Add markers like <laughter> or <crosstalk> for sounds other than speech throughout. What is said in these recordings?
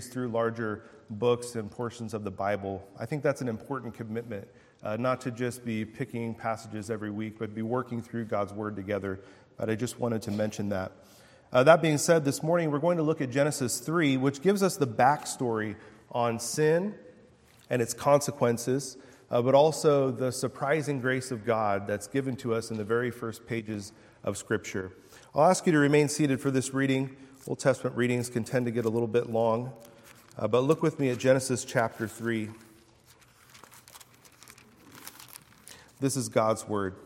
series through larger books and portions of the Bible. I think that's an important commitment, uh, not to just be picking passages every week, but be working through God's Word together. But I just wanted to mention that. Uh, that being said, this morning we're going to look at Genesis 3, which gives us the backstory on sin and its consequences, uh, but also the surprising grace of God that's given to us in the very first pages of Scripture. I'll ask you to remain seated for this reading. Old Testament readings can tend to get a little bit long, uh, but look with me at Genesis chapter 3. This is God's word.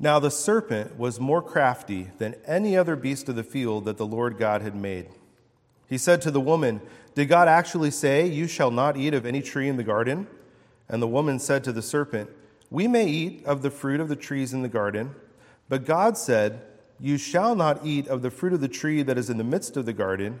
Now the serpent was more crafty than any other beast of the field that the Lord God had made. He said to the woman, Did God actually say, You shall not eat of any tree in the garden? And the woman said to the serpent, We may eat of the fruit of the trees in the garden, but God said, you shall not eat of the fruit of the tree that is in the midst of the garden,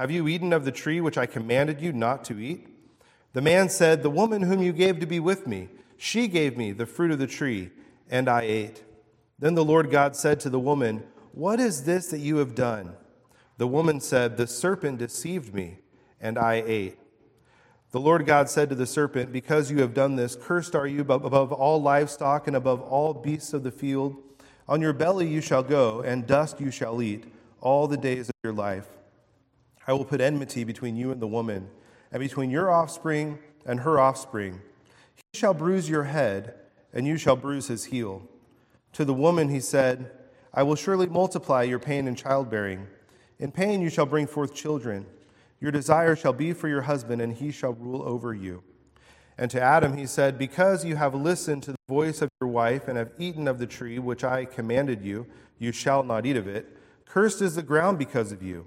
Have you eaten of the tree which I commanded you not to eat? The man said, The woman whom you gave to be with me, she gave me the fruit of the tree, and I ate. Then the Lord God said to the woman, What is this that you have done? The woman said, The serpent deceived me, and I ate. The Lord God said to the serpent, Because you have done this, cursed are you above all livestock and above all beasts of the field. On your belly you shall go, and dust you shall eat all the days of your life. I will put enmity between you and the woman, and between your offspring and her offspring. He shall bruise your head, and you shall bruise his heel. To the woman he said, I will surely multiply your pain in childbearing. In pain you shall bring forth children. Your desire shall be for your husband, and he shall rule over you. And to Adam he said, Because you have listened to the voice of your wife and have eaten of the tree which I commanded you, you shall not eat of it. Cursed is the ground because of you.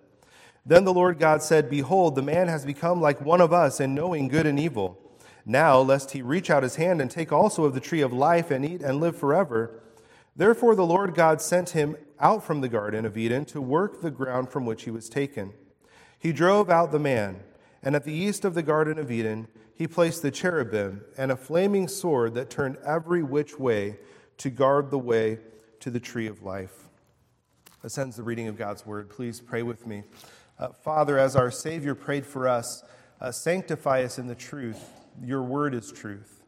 Then the Lord God said, Behold, the man has become like one of us in knowing good and evil. Now, lest he reach out his hand and take also of the tree of life and eat and live forever. Therefore, the Lord God sent him out from the Garden of Eden to work the ground from which he was taken. He drove out the man, and at the east of the Garden of Eden, he placed the cherubim and a flaming sword that turned every which way to guard the way to the tree of life. This ends the reading of God's word. Please pray with me. Uh, Father, as our Savior prayed for us, uh, sanctify us in the truth. Your word is truth.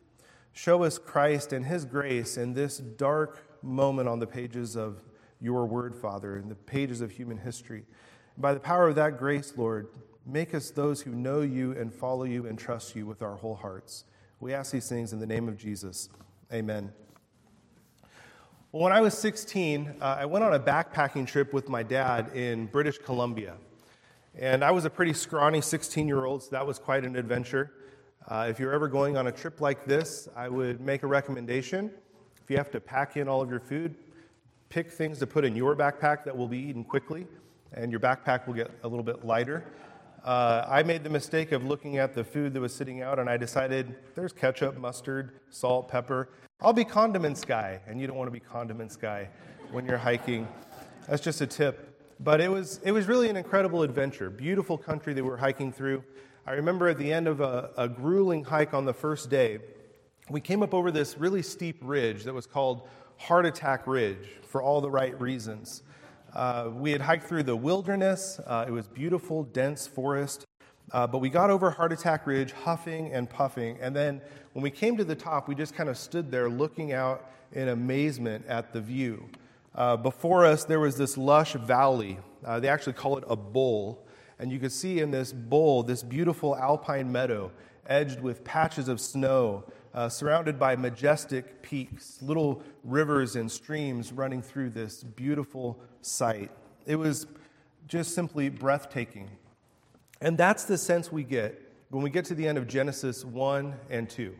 Show us Christ and his grace in this dark moment on the pages of your word, Father, in the pages of human history. By the power of that grace, Lord, make us those who know you and follow you and trust you with our whole hearts. We ask these things in the name of Jesus. Amen. Well, when I was 16, uh, I went on a backpacking trip with my dad in British Columbia. And I was a pretty scrawny 16 year old, so that was quite an adventure. Uh, if you're ever going on a trip like this, I would make a recommendation. If you have to pack in all of your food, pick things to put in your backpack that will be eaten quickly, and your backpack will get a little bit lighter. Uh, I made the mistake of looking at the food that was sitting out, and I decided there's ketchup, mustard, salt, pepper. I'll be condiments guy, and you don't want to be condiments guy when you're hiking. That's just a tip. But it was, it was really an incredible adventure. Beautiful country that we were hiking through. I remember at the end of a, a grueling hike on the first day, we came up over this really steep ridge that was called Heart Attack Ridge for all the right reasons. Uh, we had hiked through the wilderness, uh, it was beautiful, dense forest. Uh, but we got over Heart Attack Ridge, huffing and puffing. And then when we came to the top, we just kind of stood there looking out in amazement at the view. Uh, before us, there was this lush valley. Uh, they actually call it a bowl. And you could see in this bowl this beautiful alpine meadow edged with patches of snow, uh, surrounded by majestic peaks, little rivers and streams running through this beautiful sight. It was just simply breathtaking. And that's the sense we get when we get to the end of Genesis 1 and 2.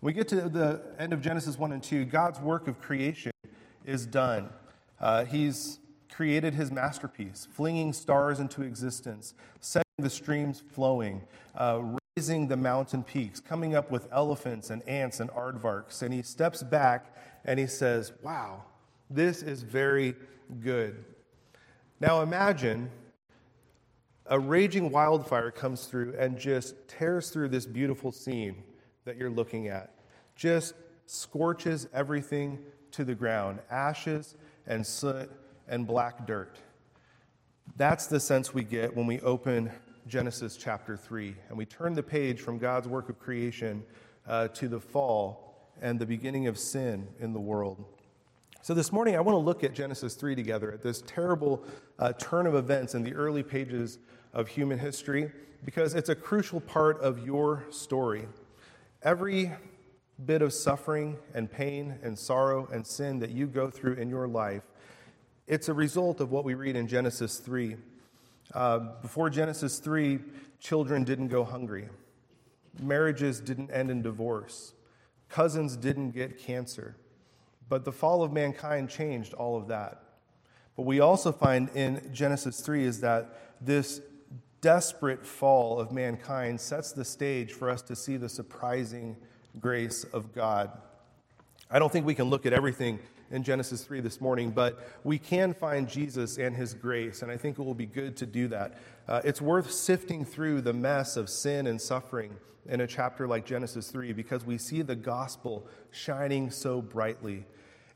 When we get to the end of Genesis 1 and 2, God's work of creation is done. Uh, he's created his masterpiece, flinging stars into existence, setting the streams flowing, uh, raising the mountain peaks, coming up with elephants and ants and aardvarks. And he steps back and he says, Wow, this is very good. Now imagine a raging wildfire comes through and just tears through this beautiful scene that you're looking at, just scorches everything to the ground ashes and soot and black dirt. That's the sense we get when we open Genesis chapter 3 and we turn the page from God's work of creation uh, to the fall and the beginning of sin in the world. So, this morning, I want to look at Genesis 3 together, at this terrible uh, turn of events in the early pages of human history, because it's a crucial part of your story. Every bit of suffering and pain and sorrow and sin that you go through in your life, it's a result of what we read in Genesis 3. Uh, before Genesis 3, children didn't go hungry, marriages didn't end in divorce, cousins didn't get cancer. But the fall of mankind changed all of that. What we also find in Genesis 3 is that this desperate fall of mankind sets the stage for us to see the surprising grace of God. I don't think we can look at everything in Genesis 3 this morning, but we can find Jesus and his grace, and I think it will be good to do that. Uh, it's worth sifting through the mess of sin and suffering in a chapter like Genesis 3 because we see the gospel shining so brightly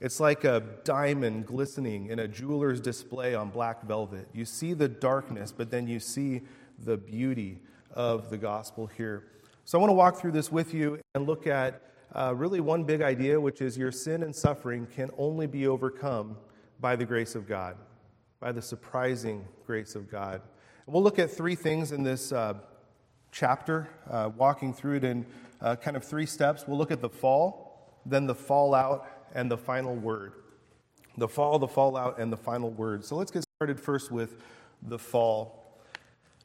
it's like a diamond glistening in a jeweler's display on black velvet. You see the darkness, but then you see the beauty of the gospel here. So I want to walk through this with you and look at uh, really one big idea, which is your sin and suffering can only be overcome by the grace of God, by the surprising grace of God. And we'll look at three things in this uh, chapter, uh, walking through it in uh, kind of three steps. We'll look at the fall, then the fallout, and the final word. The fall, the fallout, and the final word. So let's get started first with the fall.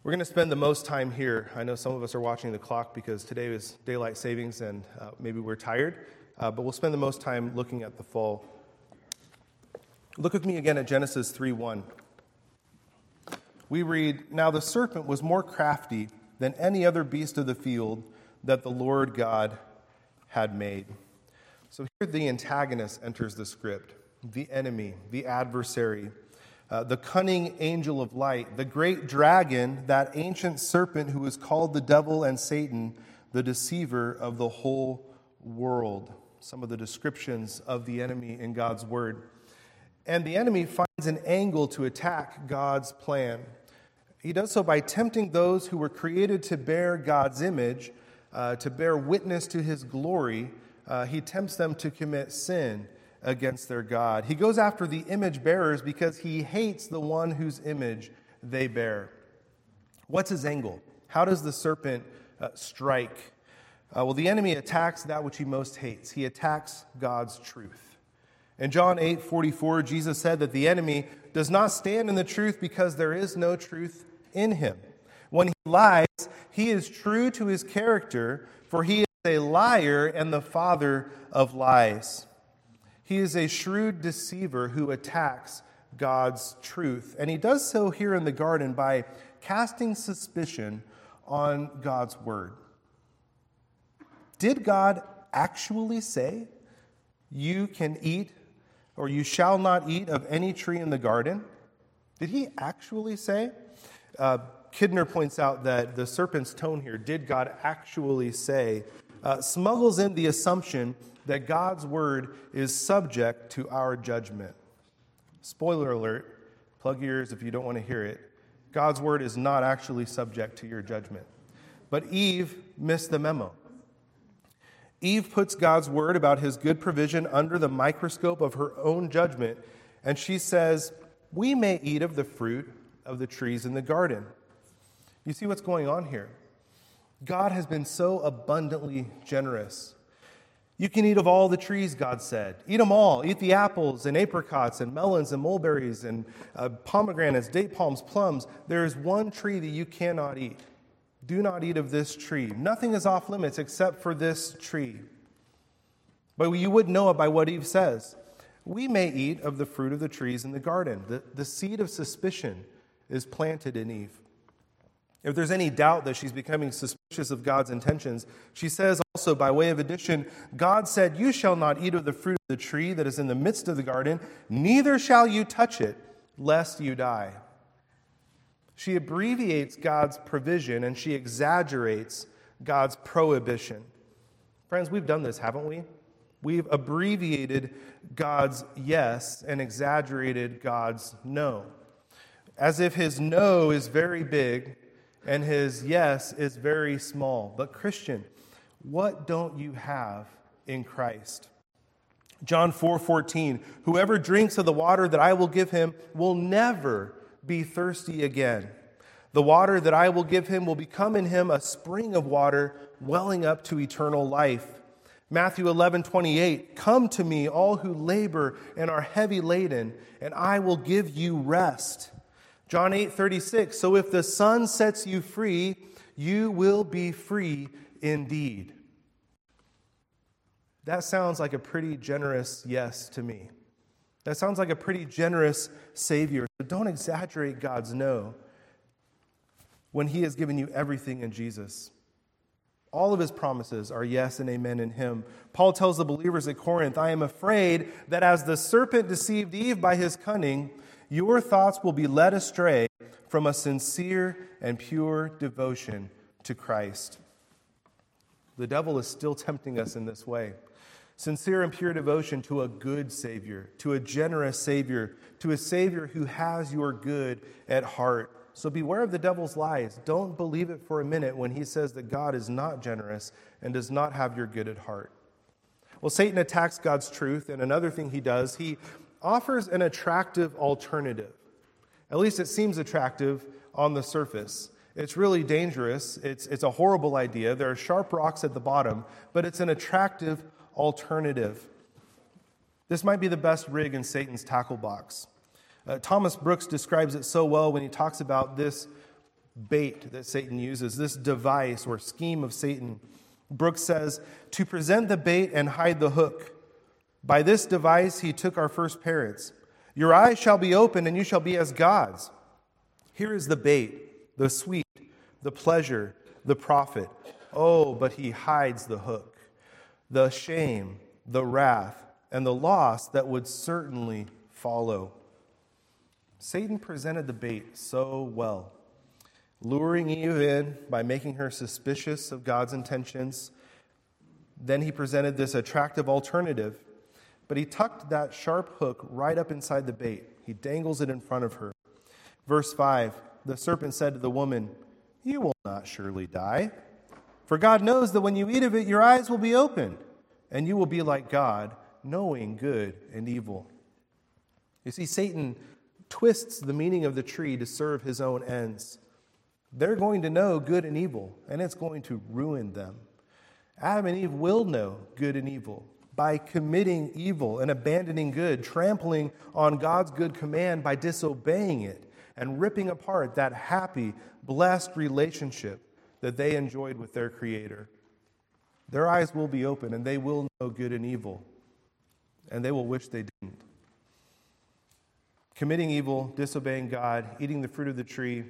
We're going to spend the most time here. I know some of us are watching the clock because today is daylight savings and uh, maybe we're tired, uh, but we'll spend the most time looking at the fall. Look with me again at Genesis 3 1. We read, Now the serpent was more crafty than any other beast of the field that the Lord God had made. So here the antagonist enters the script the enemy, the adversary, uh, the cunning angel of light, the great dragon, that ancient serpent who is called the devil and Satan, the deceiver of the whole world. Some of the descriptions of the enemy in God's word. And the enemy finds an angle to attack God's plan. He does so by tempting those who were created to bear God's image, uh, to bear witness to his glory uh, he tempts them to commit sin against their God. He goes after the image bearers because he hates the one whose image they bear. What's his angle? How does the serpent uh, strike? Uh, well, the enemy attacks that which he most hates. He attacks God's truth. In John 8 44, Jesus said that the enemy does not stand in the truth because there is no truth in him. When he lies, he is true to his character, for he is a liar and the father of lies. He is a shrewd deceiver who attacks God's truth. And he does so here in the garden by casting suspicion on God's word. Did God actually say, You can eat or you shall not eat of any tree in the garden? Did he actually say? Uh, Kidner points out that the serpent's tone here did God actually say uh, smuggles in the assumption that God's word is subject to our judgment. Spoiler alert, plug ears if you don't want to hear it. God's word is not actually subject to your judgment. But Eve missed the memo. Eve puts God's word about his good provision under the microscope of her own judgment, and she says, We may eat of the fruit of the trees in the garden. You see what's going on here? God has been so abundantly generous. You can eat of all the trees, God said. Eat them all. Eat the apples and apricots and melons and mulberries and uh, pomegranates, date palms, plums. There is one tree that you cannot eat. Do not eat of this tree. Nothing is off limits except for this tree. But you would know it by what Eve says. We may eat of the fruit of the trees in the garden. The, the seed of suspicion is planted in Eve. If there's any doubt that she's becoming suspicious of God's intentions, she says also, by way of addition, God said, You shall not eat of the fruit of the tree that is in the midst of the garden, neither shall you touch it, lest you die. She abbreviates God's provision and she exaggerates God's prohibition. Friends, we've done this, haven't we? We've abbreviated God's yes and exaggerated God's no. As if his no is very big and his yes is very small. But, Christian, what don't you have in Christ? John 4 14, whoever drinks of the water that I will give him will never be thirsty again. The water that I will give him will become in him a spring of water welling up to eternal life. Matthew 11, 28, come to me, all who labor and are heavy laden, and I will give you rest. John 8, 36, so if the Son sets you free, you will be free indeed. That sounds like a pretty generous yes to me. That sounds like a pretty generous Savior. So don't exaggerate God's no when He has given you everything in Jesus. All of his promises are yes and amen in him. Paul tells the believers at Corinth, I am afraid that as the serpent deceived Eve by his cunning, your thoughts will be led astray from a sincere and pure devotion to Christ. The devil is still tempting us in this way. Sincere and pure devotion to a good Savior, to a generous Savior, to a Savior who has your good at heart. So beware of the devil's lies. Don't believe it for a minute when he says that God is not generous and does not have your good at heart. Well, Satan attacks God's truth, and another thing he does, he offers an attractive alternative. At least it seems attractive on the surface. It's really dangerous. It's, it's a horrible idea. There are sharp rocks at the bottom, but it's an attractive alternative. This might be the best rig in Satan's tackle box. Uh, Thomas Brooks describes it so well when he talks about this bait that Satan uses, this device or scheme of Satan. Brooks says, To present the bait and hide the hook. By this device he took our first parents. Your eyes shall be opened, and you shall be as gods. Here is the bait, the sweet, the pleasure, the profit. Oh, but he hides the hook the shame, the wrath, and the loss that would certainly follow. Satan presented the bait so well, luring Eve in by making her suspicious of God's intentions. Then he presented this attractive alternative, but he tucked that sharp hook right up inside the bait. He dangles it in front of her. Verse 5 The serpent said to the woman, You will not surely die. For God knows that when you eat of it, your eyes will be opened, and you will be like God, knowing good and evil. You see, Satan twists the meaning of the tree to serve his own ends. They're going to know good and evil, and it's going to ruin them. Adam and Eve will know good and evil by committing evil and abandoning good, trampling on God's good command by disobeying it, and ripping apart that happy, blessed relationship that they enjoyed with their Creator. Their eyes will be open and they will know good and evil, and they will wish they didn't. Committing evil, disobeying God, eating the fruit of the tree.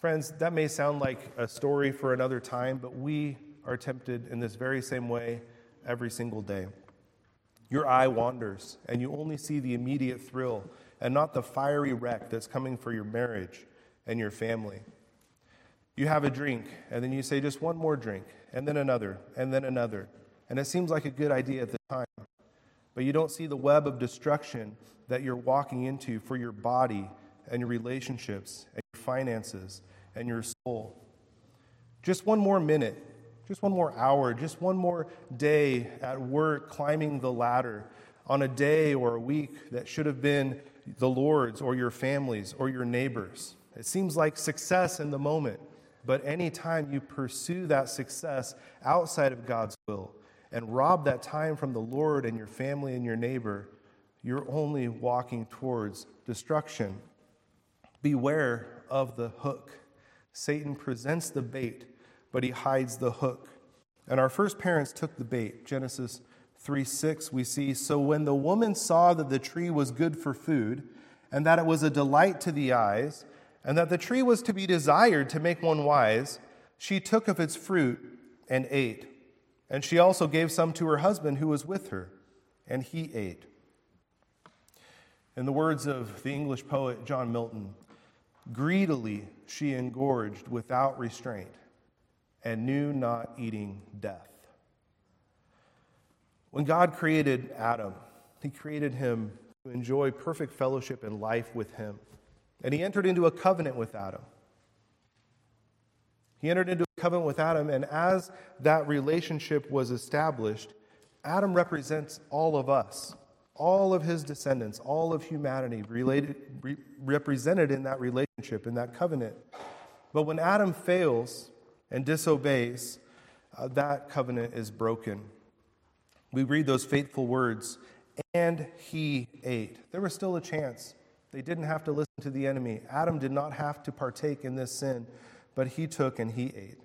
Friends, that may sound like a story for another time, but we are tempted in this very same way every single day. Your eye wanders, and you only see the immediate thrill and not the fiery wreck that's coming for your marriage and your family. You have a drink, and then you say, just one more drink, and then another, and then another. And it seems like a good idea at the time. But you don't see the web of destruction that you're walking into for your body and your relationships and your finances and your soul. Just one more minute, just one more hour, just one more day at work climbing the ladder on a day or a week that should have been the Lord's or your family's or your neighbor's. It seems like success in the moment, but anytime you pursue that success outside of God's will and rob that time from the Lord and your family and your neighbor, you're only walking towards destruction. Beware of the hook. Satan presents the bait, but he hides the hook. And our first parents took the bait. Genesis 3 6, we see So when the woman saw that the tree was good for food, and that it was a delight to the eyes, and that the tree was to be desired to make one wise, she took of its fruit and ate. And she also gave some to her husband who was with her, and he ate. In the words of the English poet John Milton, greedily she engorged without restraint and knew not eating death. When God created Adam, he created him to enjoy perfect fellowship and life with him. And he entered into a covenant with Adam. He entered into a covenant with Adam, and as that relationship was established, Adam represents all of us, all of his descendants, all of humanity related, re- represented in that relationship, in that covenant. But when Adam fails and disobeys, uh, that covenant is broken we read those faithful words, and he ate. There was still a chance. They didn't have to listen to the enemy. Adam did not have to partake in this sin, but he took and he ate.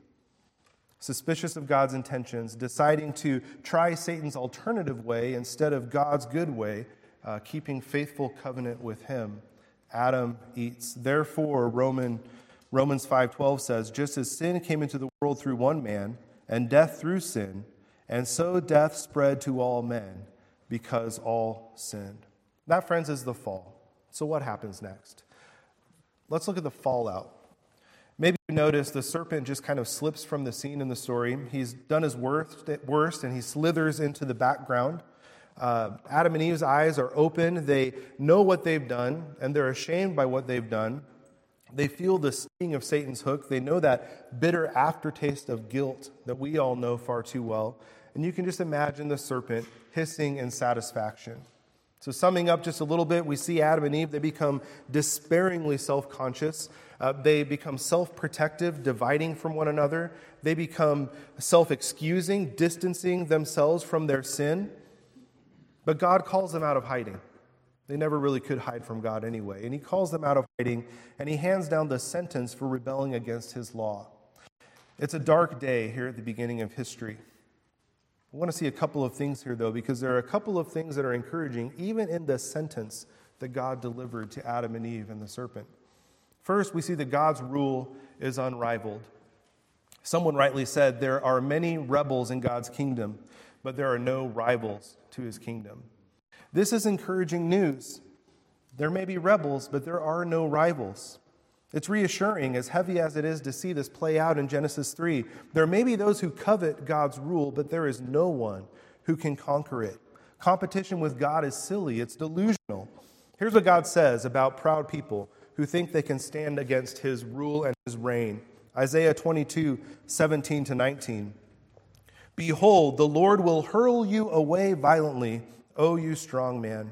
Suspicious of God's intentions, deciding to try Satan's alternative way instead of God's good way, uh, keeping faithful covenant with him, Adam eats. Therefore, Roman, Romans 5:12 says, just as sin came into the world through one man, and death through sin, and so death spread to all men because all sinned. That, friends, is the fall. So, what happens next? Let's look at the fallout. Maybe you notice the serpent just kind of slips from the scene in the story. He's done his worst, worst and he slithers into the background. Uh, Adam and Eve's eyes are open. They know what they've done, and they're ashamed by what they've done. They feel the sting of Satan's hook. They know that bitter aftertaste of guilt that we all know far too well. And you can just imagine the serpent hissing in satisfaction. So, summing up just a little bit, we see Adam and Eve, they become despairingly self conscious. Uh, they become self protective, dividing from one another. They become self excusing, distancing themselves from their sin. But God calls them out of hiding. They never really could hide from God anyway. And He calls them out of hiding, and He hands down the sentence for rebelling against His law. It's a dark day here at the beginning of history. I want to see a couple of things here, though, because there are a couple of things that are encouraging, even in the sentence that God delivered to Adam and Eve and the serpent. First, we see that God's rule is unrivaled. Someone rightly said, There are many rebels in God's kingdom, but there are no rivals to his kingdom. This is encouraging news. There may be rebels, but there are no rivals. It's reassuring, as heavy as it is to see this play out in Genesis 3. There may be those who covet God's rule, but there is no one who can conquer it. Competition with God is silly, it's delusional. Here's what God says about proud people who think they can stand against his rule and his reign Isaiah 22, 17 to 19. Behold, the Lord will hurl you away violently, O you strong man.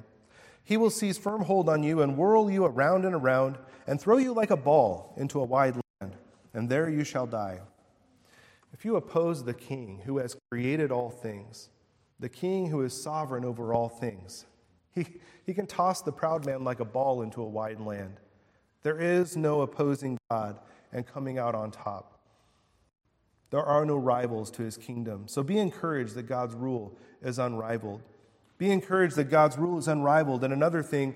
He will seize firm hold on you and whirl you around and around and throw you like a ball into a wide land, and there you shall die. If you oppose the king who has created all things, the king who is sovereign over all things, <laughs> he, he can toss the proud man like a ball into a wide land. There is no opposing God and coming out on top. There are no rivals to his kingdom. So be encouraged that God's rule is unrivaled. Be encouraged that God's rule is unrivaled. And another thing,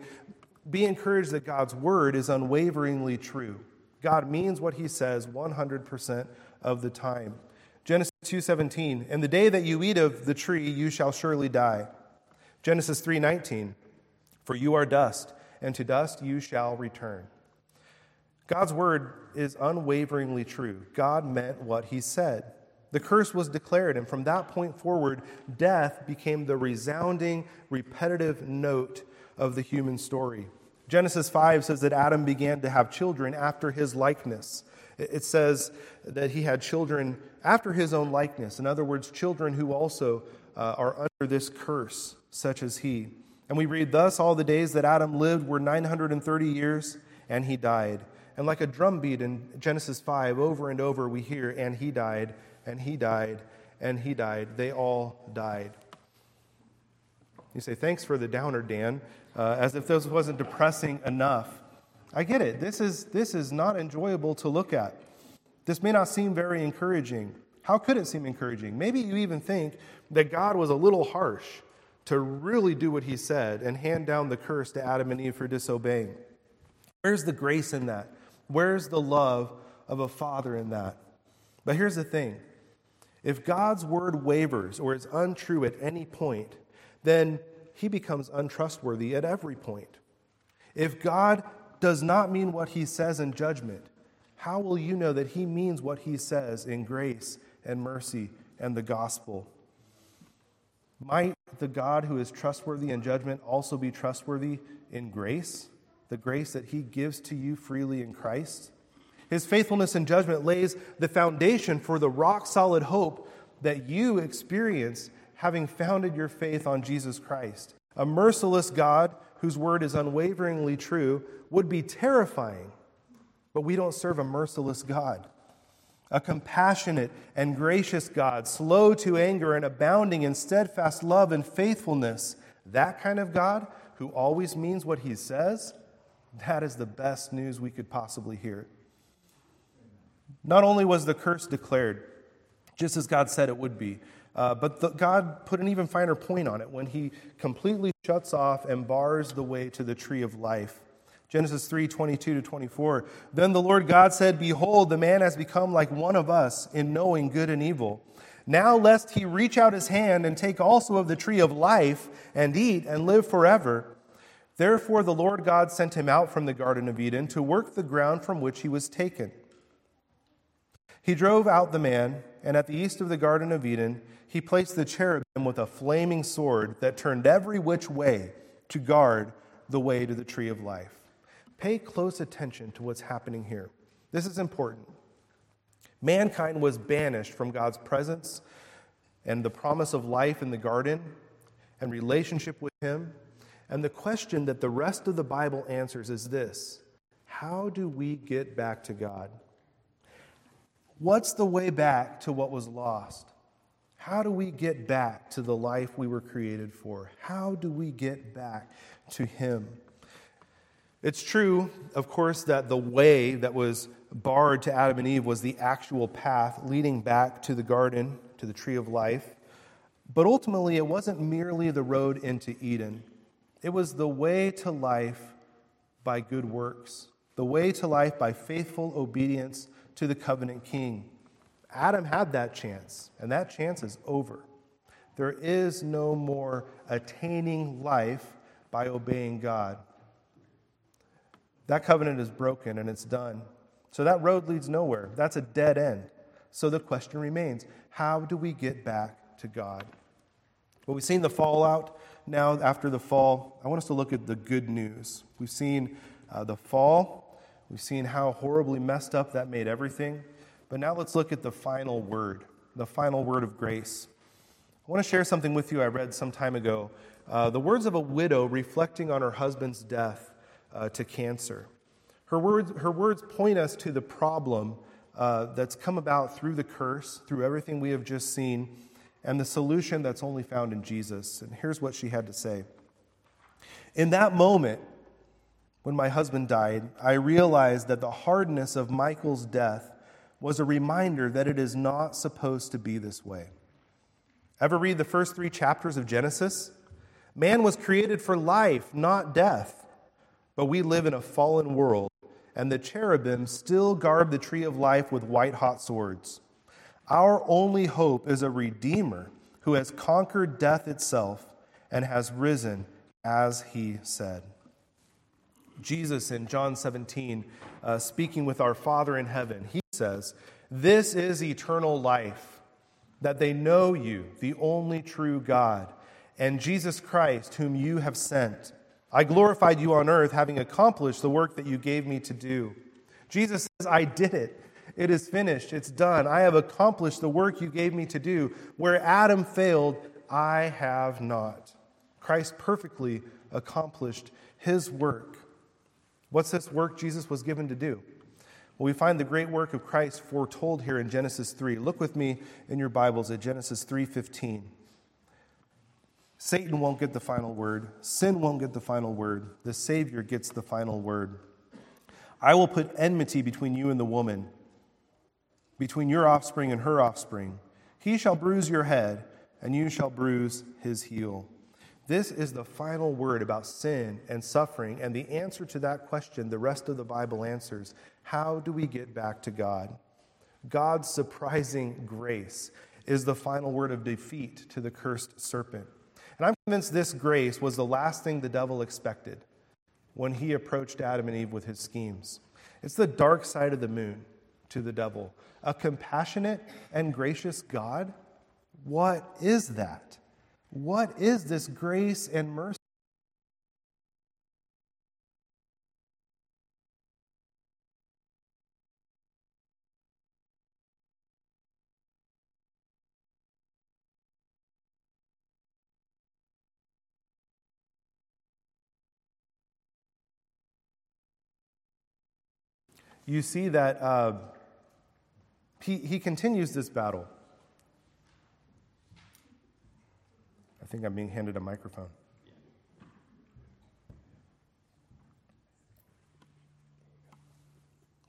be encouraged that God's word is unwaveringly true. God means what he says 100% of the time. Genesis 2:17, "In the day that you eat of the tree you shall surely die." Genesis 3:19, "For you are dust, and to dust you shall return." God's word is unwaveringly true. God meant what he said. The curse was declared, and from that point forward, death became the resounding, repetitive note of the human story. Genesis 5 says that Adam began to have children after his likeness. It says that he had children after his own likeness. In other words, children who also uh, are under this curse, such as he. And we read, Thus all the days that Adam lived were 930 years, and he died. And like a drumbeat in Genesis 5, over and over we hear, And he died, and he died, and he died. They all died. You say, Thanks for the downer, Dan, uh, as if this wasn't depressing enough. I get it. This is, this is not enjoyable to look at. This may not seem very encouraging. How could it seem encouraging? Maybe you even think that God was a little harsh to really do what he said and hand down the curse to Adam and Eve for disobeying. Where's the grace in that? Where's the love of a father in that? But here's the thing if God's word wavers or is untrue at any point, then he becomes untrustworthy at every point. If God does not mean what he says in judgment, how will you know that he means what he says in grace and mercy and the gospel? Might the God who is trustworthy in judgment also be trustworthy in grace, the grace that he gives to you freely in Christ? His faithfulness and judgment lays the foundation for the rock solid hope that you experience having founded your faith on Jesus Christ. A merciless God whose word is unwaveringly true would be terrifying, but we don't serve a merciless God a compassionate and gracious God, slow to anger and abounding in steadfast love and faithfulness. That kind of God who always means what he says, that is the best news we could possibly hear. Not only was the curse declared, just as God said it would be, uh, but the, God put an even finer point on it when he completely shuts off and bars the way to the tree of life. Genesis 3 22 to 24. Then the Lord God said, Behold, the man has become like one of us in knowing good and evil. Now, lest he reach out his hand and take also of the tree of life and eat and live forever. Therefore, the Lord God sent him out from the Garden of Eden to work the ground from which he was taken. He drove out the man, and at the east of the Garden of Eden, he placed the cherubim with a flaming sword that turned every which way to guard the way to the tree of life. Pay close attention to what's happening here. This is important. Mankind was banished from God's presence and the promise of life in the garden and relationship with Him. And the question that the rest of the Bible answers is this How do we get back to God? What's the way back to what was lost? How do we get back to the life we were created for? How do we get back to Him? It's true, of course, that the way that was barred to Adam and Eve was the actual path leading back to the garden, to the tree of life. But ultimately, it wasn't merely the road into Eden, it was the way to life by good works, the way to life by faithful obedience to the covenant king. Adam had that chance, and that chance is over. There is no more attaining life by obeying God. That covenant is broken and it's done. So that road leads nowhere. That's a dead end. So the question remains how do we get back to God? Well, we've seen the fallout. Now, after the fall, I want us to look at the good news. We've seen uh, the fall, we've seen how horribly messed up that made everything. But now let's look at the final word, the final word of grace. I want to share something with you I read some time ago. Uh, the words of a widow reflecting on her husband's death uh, to cancer. Her words, her words point us to the problem uh, that's come about through the curse, through everything we have just seen, and the solution that's only found in Jesus. And here's what she had to say In that moment, when my husband died, I realized that the hardness of Michael's death was a reminder that it is not supposed to be this way. Ever read the first three chapters of Genesis? Man was created for life, not death. But we live in a fallen world, and the cherubim still guard the tree of life with white hot swords. Our only hope is a Redeemer who has conquered death itself and has risen as he said. Jesus in John 17, uh, speaking with our Father in heaven, he says, This is eternal life, that they know you, the only true God, and Jesus Christ, whom you have sent. I glorified you on earth, having accomplished the work that you gave me to do. Jesus says, I did it. It is finished. It's done. I have accomplished the work you gave me to do. Where Adam failed, I have not. Christ perfectly accomplished his work. What's this work Jesus was given to do? Well, we find the great work of Christ foretold here in Genesis 3. Look with me in your Bibles at Genesis 3:15. Satan won't get the final word. Sin won't get the final word. The Savior gets the final word. I will put enmity between you and the woman, between your offspring and her offspring. He shall bruise your head, and you shall bruise his heel. This is the final word about sin and suffering, and the answer to that question, the rest of the Bible answers how do we get back to God? God's surprising grace is the final word of defeat to the cursed serpent. And I'm convinced this grace was the last thing the devil expected when he approached Adam and Eve with his schemes. It's the dark side of the moon to the devil. A compassionate and gracious God? What is that? What is this grace and mercy? you see that uh, he, he continues this battle. Think I'm being handed a microphone.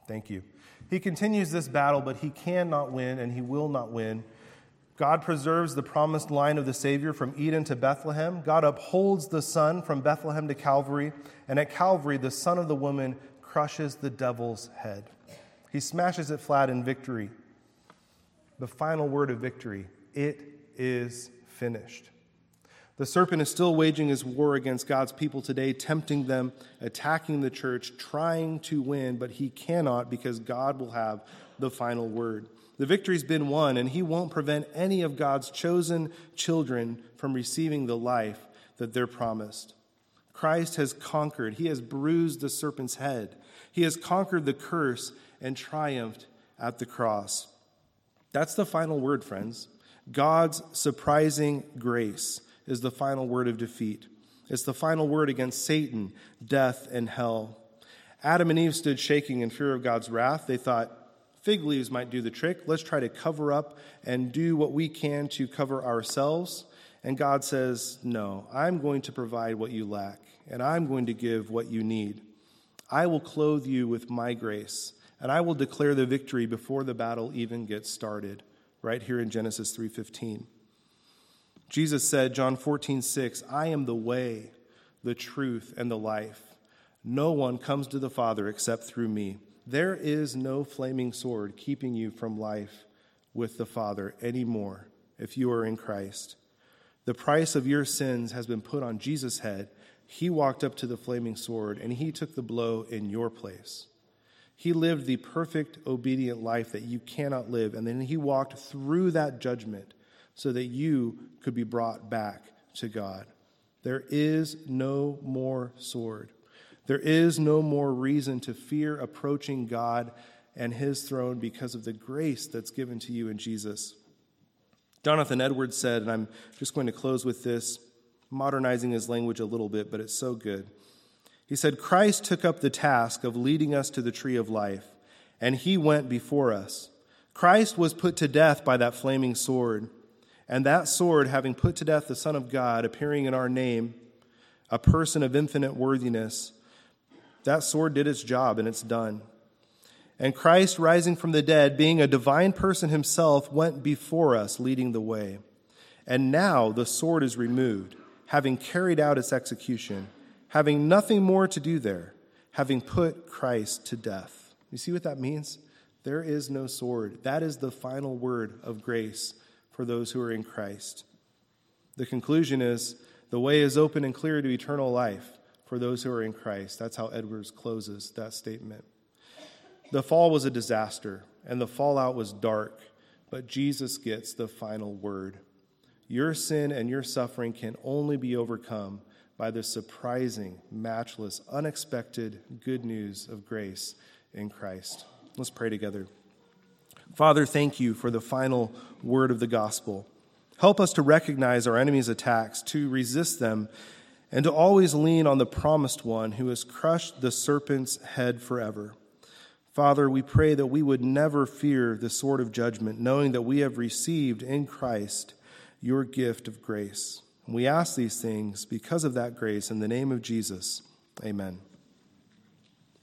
Thank you. He continues this battle, but he cannot win and he will not win. God preserves the promised line of the Savior from Eden to Bethlehem. God upholds the Son from Bethlehem to Calvary. And at Calvary, the Son of the woman crushes the devil's head. He smashes it flat in victory. The final word of victory it is finished. The serpent is still waging his war against God's people today, tempting them, attacking the church, trying to win, but he cannot because God will have the final word. The victory's been won, and he won't prevent any of God's chosen children from receiving the life that they're promised. Christ has conquered. He has bruised the serpent's head. He has conquered the curse and triumphed at the cross. That's the final word, friends. God's surprising grace is the final word of defeat. It's the final word against Satan, death, and hell. Adam and Eve stood shaking in fear of God's wrath. They thought fig leaves might do the trick. Let's try to cover up and do what we can to cover ourselves. And God says, No, I'm going to provide what you lack, and I'm going to give what you need. I will clothe you with my grace, and I will declare the victory before the battle even gets started, right here in Genesis 3:15. Jesus said, John 14, 6, I am the way, the truth, and the life. No one comes to the Father except through me. There is no flaming sword keeping you from life with the Father anymore if you are in Christ. The price of your sins has been put on Jesus' head he walked up to the flaming sword and he took the blow in your place. He lived the perfect, obedient life that you cannot live, and then he walked through that judgment so that you could be brought back to God. There is no more sword. There is no more reason to fear approaching God and his throne because of the grace that's given to you in Jesus. Jonathan Edwards said, and I'm just going to close with this modernizing his language a little bit, but it's so good. He said, Christ took up the task of leading us to the tree of life, and he went before us. Christ was put to death by that flaming sword, and that sword, having put to death the Son of God, appearing in our name, a person of infinite worthiness, that sword did its job and it's done. And Christ, rising from the dead, being a divine person himself, went before us, leading the way. And now the sword is removed having carried out its execution, having nothing more to do there, having put Christ to death. You see what that means? There is no sword. That is the final word of grace for those who are in Christ. The conclusion is the way is open and clear to eternal life for those who are in Christ. That's how Edwards closes that statement. The fall was a disaster, and the fallout was dark, but Jesus gets the final word. Your sin and your suffering can only be overcome by the surprising, matchless, unexpected good news of grace in Christ. Let's pray together. Father, thank you for the final word of the gospel. Help us to recognize our enemy's attacks, to resist them, and to always lean on the promised one who has crushed the serpent's head forever. Father, we pray that we would never fear the sword of judgment, knowing that we have received in Christ your gift of grace. We ask these things because of that grace in the name of Jesus. Amen.